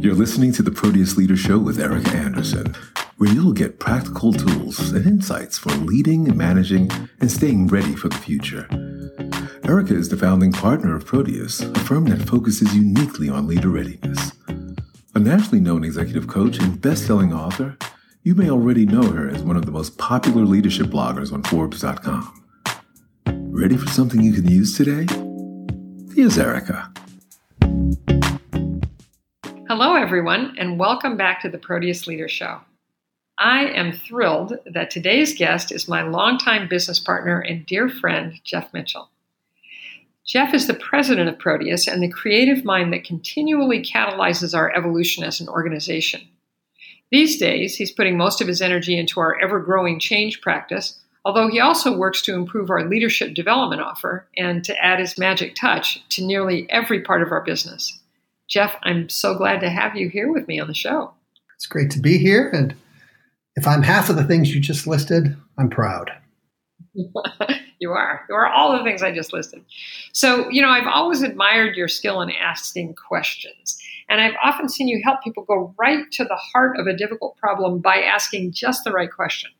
You're listening to the Proteus Leader Show with Erika Andersen, where you'll get practical tools and insights for leading managing and staying ready for the future. Erika is the founding partner of Proteus, a firm that focuses uniquely on leader readiness. A nationally known executive coach and best-selling author, you may already know her as one of the most popular leadership bloggers on Forbes.com. Ready for something you can use today? Here's Erika. Hello, everyone, and welcome back to the Proteus Leader Show. I am thrilled that today's guest is my longtime business partner and dear friend, Jeff Mitchell. Jeff is the president of Proteus and the creative mind that continually catalyzes our evolution as an organization. These days, he's putting most of his energy into our ever growing change practice, although he also works to improve our leadership development offer and to add his magic touch to nearly every part of our business. Jeff, I'm so glad to have you here with me on the show. It's great to be here. And if I'm half of the things you just listed, I'm proud. you are. You are all the things I just listed. So, you know, I've always admired your skill in asking questions. And I've often seen you help people go right to the heart of a difficult problem by asking just the right question.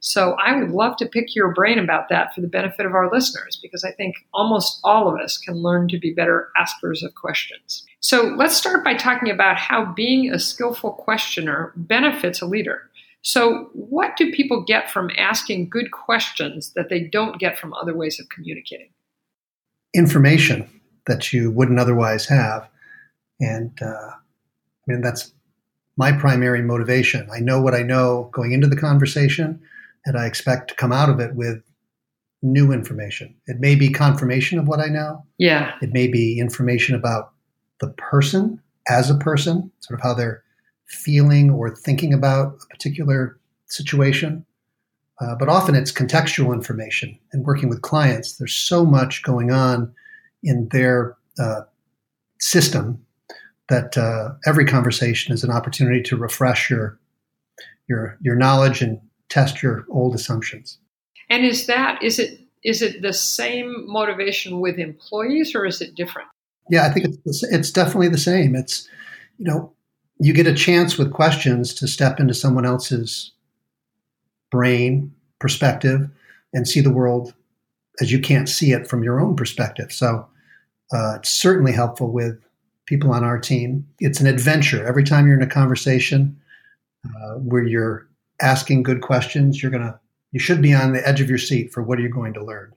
So I would love to pick your brain about that for the benefit of our listeners, because I think almost all of us can learn to be better askers of questions. So let's start by talking about how being a skillful questioner benefits a leader. So, what do people get from asking good questions that they don't get from other ways of communicating? Information that you wouldn't otherwise have. And uh, I mean, that's my primary motivation. I know what I know going into the conversation, and I expect to come out of it with new information. It may be confirmation of what I know. Yeah. It may be information about the person as a person, sort of how they're feeling or thinking about a particular situation. Uh, but often it's contextual information. And working with clients, there's so much going on in their uh, system that uh, every conversation is an opportunity to refresh your your your knowledge and test your old assumptions. And is that is it is it the same motivation with employees or is it different? Yeah, I think it's it's definitely the same. It's you know you get a chance with questions to step into someone else's brain perspective and see the world as you can't see it from your own perspective. So uh, it's certainly helpful with people on our team. It's an adventure. Every time you're in a conversation uh, where you're asking good questions, you're gonna you should be on the edge of your seat for what are you going to learn,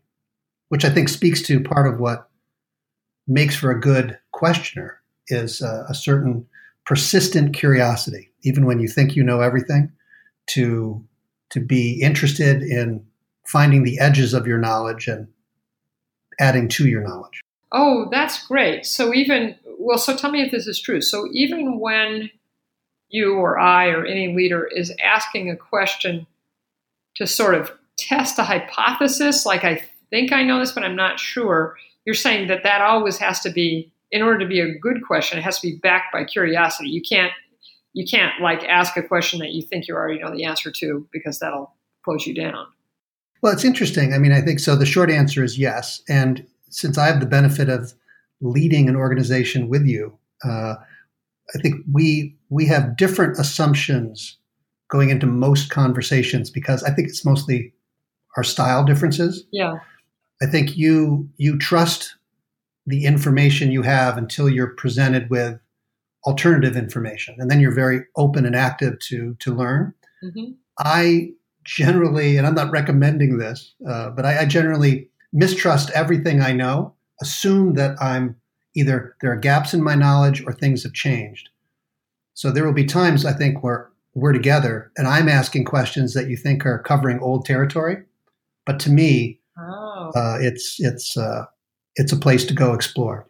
which I think speaks to part of what makes for a good questioner is a certain persistent curiosity, even when you think you know everything, to to be interested in finding the edges of your knowledge and adding to your knowledge. Oh, that's great. So even well, so tell me if this is true. So even when you or I or any leader is asking a question to sort of test a hypothesis, like I think I know this, but I'm not sure, you're saying that that always has to be in order to be a good question, it has to be backed by curiosity. You can't you can't like ask a question that you think you already know the answer to because that'll close you down. Well, it's interesting. I mean, I think so. The short answer is yes. And since I have the benefit of leading an organization with you, uh, I think we we have different assumptions going into most conversations because I think it's mostly our style differences. Yeah. I think you you trust the information you have until you're presented with alternative information, and then you're very open and active to to learn. Mm-hmm. I generally, and I'm not recommending this, uh, but I, I generally mistrust everything I know. Assume that I'm either there are gaps in my knowledge or things have changed. So there will be times I think where we're together and I'm asking questions that you think are covering old territory, but to me, oh. uh, it's it's uh, it's a place to go explore.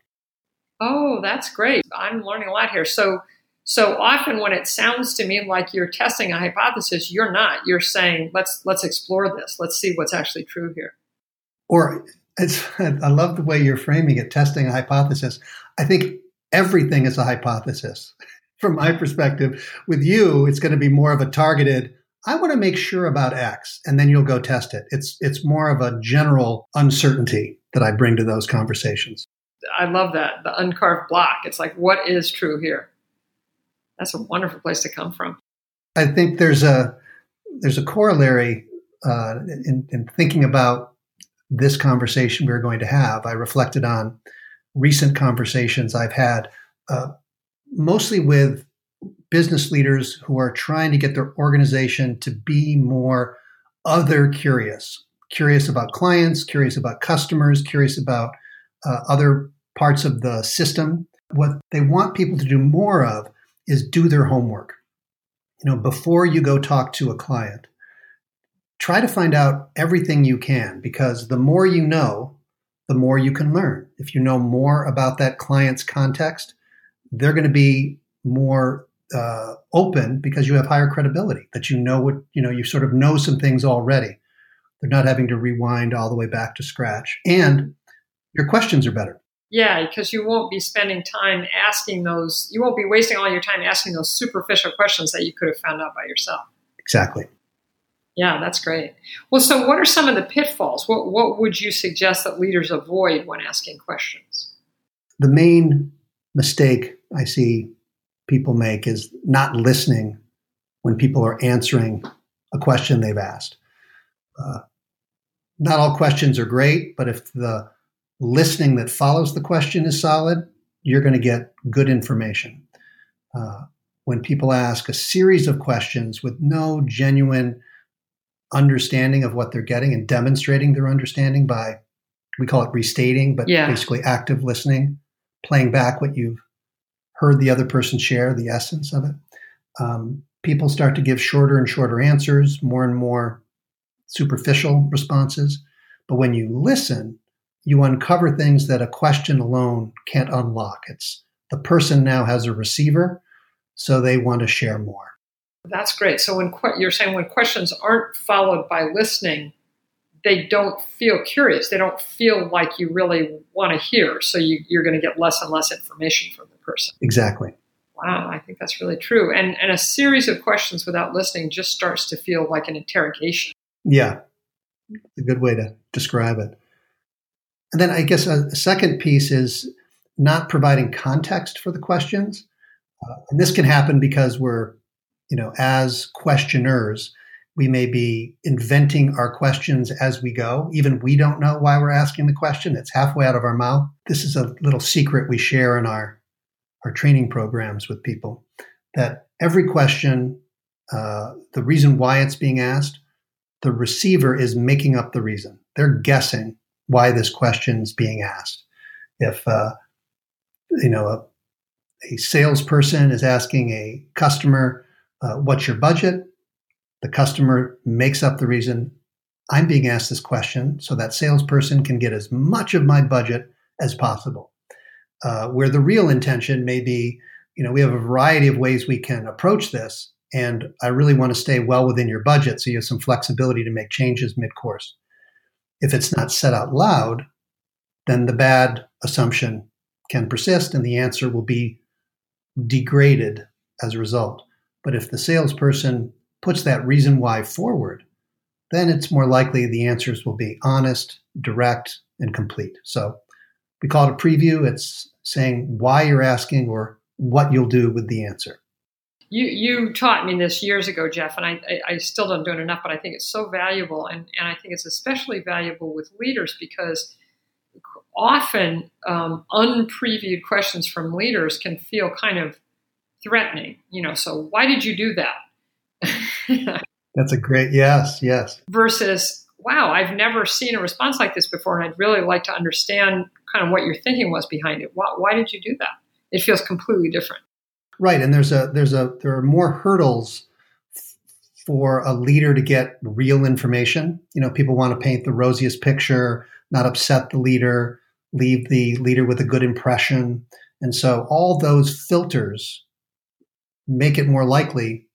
Oh, that's great. I'm learning a lot here. So, so often when it sounds to me like you're testing a hypothesis, you're not. You're saying, let's let's explore this. Let's see what's actually true here. Or it's, I love the way you're framing it, testing a hypothesis. I think everything is a hypothesis from my perspective. With you, it's going to be more of a targeted, I want to make sure about X, and then you'll go test it. It's it's more of a general uncertainty that I bring to those conversations. I love that the uncarved block. It's like what is true here. That's a wonderful place to come from. I think there's a there's a corollary uh, in, in thinking about this conversation we're going to have. I reflected on recent conversations I've had, uh, mostly with business leaders who are trying to get their organization to be more other curious, curious about clients, curious about customers, curious about uh, other parts of the system. What they want people to do more of is do their homework. You know, before you go talk to a client, try to find out everything you can because the more you know, the more you can learn. If you know more about that client's context, they're going to be more uh, open because you have higher credibility that you know what you know you sort of know some things already. They're not having to rewind all the way back to scratch. And your questions are better. Yeah because you won't be spending time asking those you won't be wasting all your time asking those superficial questions that you could have found out by yourself. Exactly. Yeah that's great. Well so what are some of the pitfalls? What, what would you suggest that leaders avoid when asking questions? The main mistake i see people make is not listening when people are answering a question they've asked. Uh, not all questions are great, but if the listening that follows the question is solid, you're going to get good information. Uh, when people ask a series of questions with no genuine understanding of what they're getting and demonstrating their understanding by, we call it restating, but yeah. basically active listening, playing back what you've heard the other person share the essence of it. Um, people start to give shorter and shorter answers, more and more superficial responses. But when you listen, you uncover things that a question alone can't unlock. It's the person now has a receiver, so they want to share more. That's great. So when you're saying when questions aren't followed by listening, they don't feel curious. They don't feel like you really want to hear. So you, are going to get less and less information from the person. Exactly. Wow, I think that's really true. And and a series of questions without listening just starts to feel like an interrogation. Yeah, a good way to describe it. And then I guess a, second piece is not providing context for the questions. Uh, and this can happen because we're, you know, as questioners, we may be inventing our questions as we go. Even we don't know why we're asking the question. It's halfway out of our mouth. This is a little secret we share in our our training programs with people that every question, uh, the reason why it's being asked, the receiver is making up the reason. They're guessing why this question is being asked. If uh, you know a, a, salesperson is asking a customer, uh, "What's your budget?" The customer makes up the reason. I'm being asked this question so that salesperson can get as much of my budget as possible uh, where the real intention may be, you know, we have a variety of ways we can approach this. And I really want to stay well within your budget so you have some flexibility to make changes mid course. If it's not said out loud, then the bad assumption can persist and the answer will be degraded as a result. But if the salesperson puts that reason why forward, then it's more likely the answers will be honest, direct, and complete. So we call it a preview. It's saying why you're asking or what you'll do with the answer. You you taught me this years ago, Jeff, and I, I, I still don't do it enough, but I think it's so valuable, and, and I think it's especially valuable with leaders because often um, unpreviewed questions from leaders can feel kind of threatening. You know, so why did you do that? That's a great yes, yes. Versus, wow, I've never seen a response like this before, and I'd really like to understand kind of what your thinking was behind it. Why, why did you do that? It feels completely different. Right, and there's a there's a there are more hurdles for a leader to get real information. You know, people want to paint the rosiest picture, not upset the leader, leave the leader with a good impression. And so all those filters make it more likely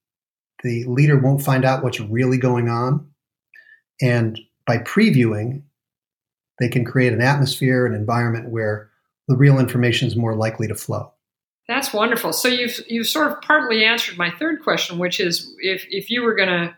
the leader won't find out what's really going on. And by previewing, they can create an atmosphere, an environment where the real information is more likely to flow. That's wonderful. So you've you've sort of partly answered my third question, which is if if you were going to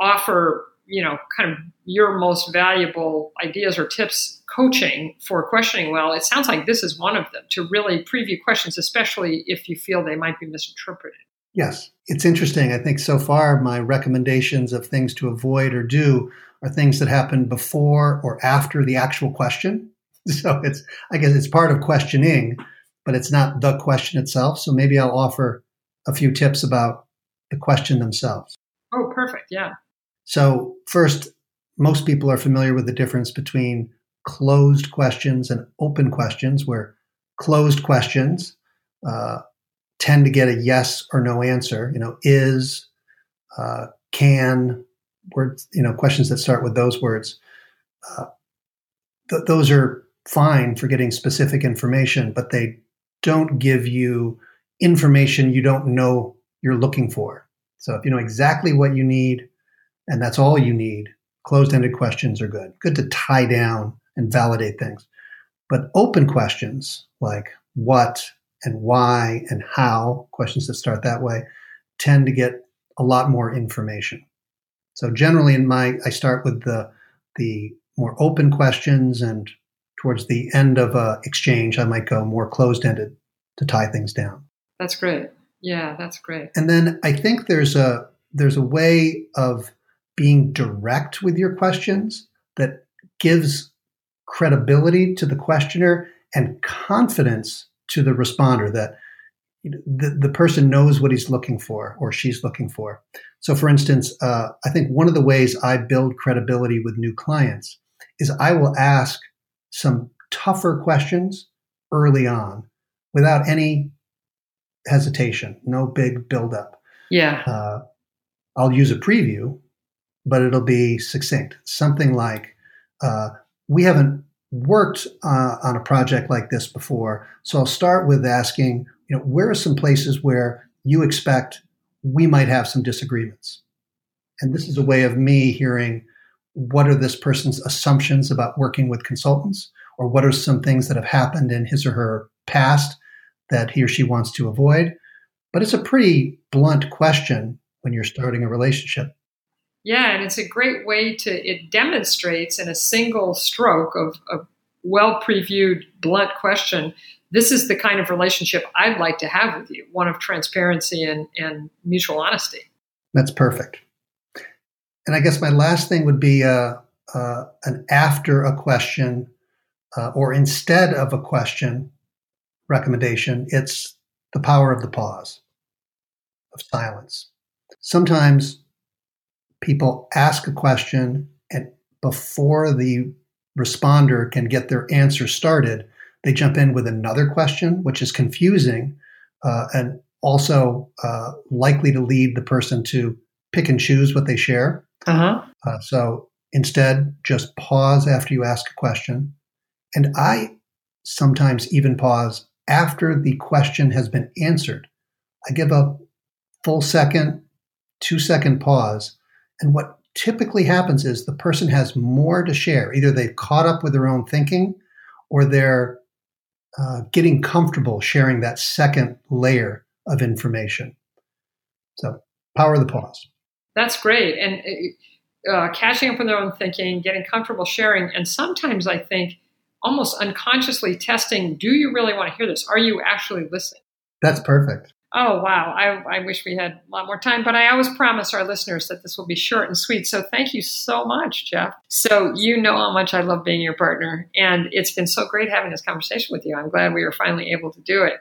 offer, you know, kind of your most valuable ideas or tips coaching for questioning well, it sounds like this is one of them to really preview questions, especially if you feel they might be misinterpreted. Yes. It's interesting. I think so far my recommendations of things to avoid or do are things that happen before or after the actual question. So it's, I guess it's part of questioning, but it's not the question itself. So maybe I'll offer a few tips about the question themselves. Oh, perfect. Yeah. So, first, most people are familiar with the difference between closed questions and open questions, where closed questions uh, tend to get a yes or no answer. You know, is, uh, can, words, you know, questions that start with those words. Uh, th- those are fine for getting specific information, but they don't give you information you don't know you're looking for. So if you know exactly what you need and that's all you need, closed ended questions are good. Good to tie down and validate things. But open questions like what, and why and how, questions that start that way, tend to get a lot more information. So generally in my I start with the the more open questions and towards the end of a exchange I might go more closed-ended to tie things down. That's great. Yeah, that's great. And then I think there's a there's a way of being direct with your questions that gives credibility to the questioner and confidence to the responder that the, the person knows what he's looking for or she's looking for. So, for instance, uh, I think one of the ways I build credibility with new clients is I will ask some tougher questions early on without any hesitation, no big buildup. Yeah. Uh, I'll use a preview, but it'll be succinct. Something like, uh, we haven't worked uh, on a project like this before. So I'll start with asking, you know, where are some places where you expect we might have some disagreements? And this is a way of me hearing what are this person's assumptions about working with consultants, or what are some things that have happened in his or her past that he or she wants to avoid. But it's a pretty blunt question when you're starting a relationship. Yeah, and it's a great way to, it demonstrates in a single stroke of a well previewed, blunt question. This is the kind of relationship I'd like to have with you, one of transparency and, and mutual honesty. That's perfect. And I guess my last thing would be uh, uh, an after a question uh, or instead of a question recommendation. It's the power of the pause, of silence. Sometimes people ask a question and before the responder can get their answer started, they jump in with another question, which is confusing uh, and also uh, likely to lead the person to pick and choose what they share. Uh-huh. Uh, so instead, just pause after you ask a question. And I sometimes even pause after the question has been answered. I give a full second, two second pause and what typically happens is the person has more to share. Either they've caught up with their own thinking or they're uh, getting comfortable sharing that second layer of information. So, power of the pause. That's great. And uh, uh, catching up with their own thinking, getting comfortable sharing, and sometimes I think almost unconsciously testing do you really want to hear this? Are you actually listening? That's perfect. Oh, wow. I, I wish we had a lot more time, but I always promise our listeners that this will be short and sweet. So thank you so much, Jeff. So you know how much I love being your partner, and it's been so great having this conversation with you. I'm glad we were finally able to do it.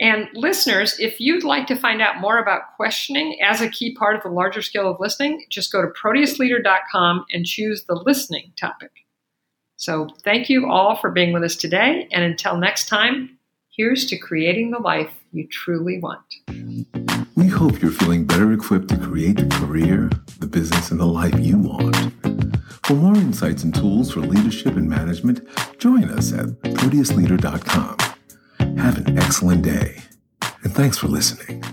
And listeners, if you'd like to find out more about questioning as a key part of the larger scale of listening, just go to proteusleader.com and choose the listening topic. So thank you all for being with us today. And until next time, here's to creating the life you truly want. We hope you're feeling better equipped to create the career, the business, and the life you want. For more insights and tools for leadership and management, join us at proteusleader.com. Have an excellent day, and thanks for listening.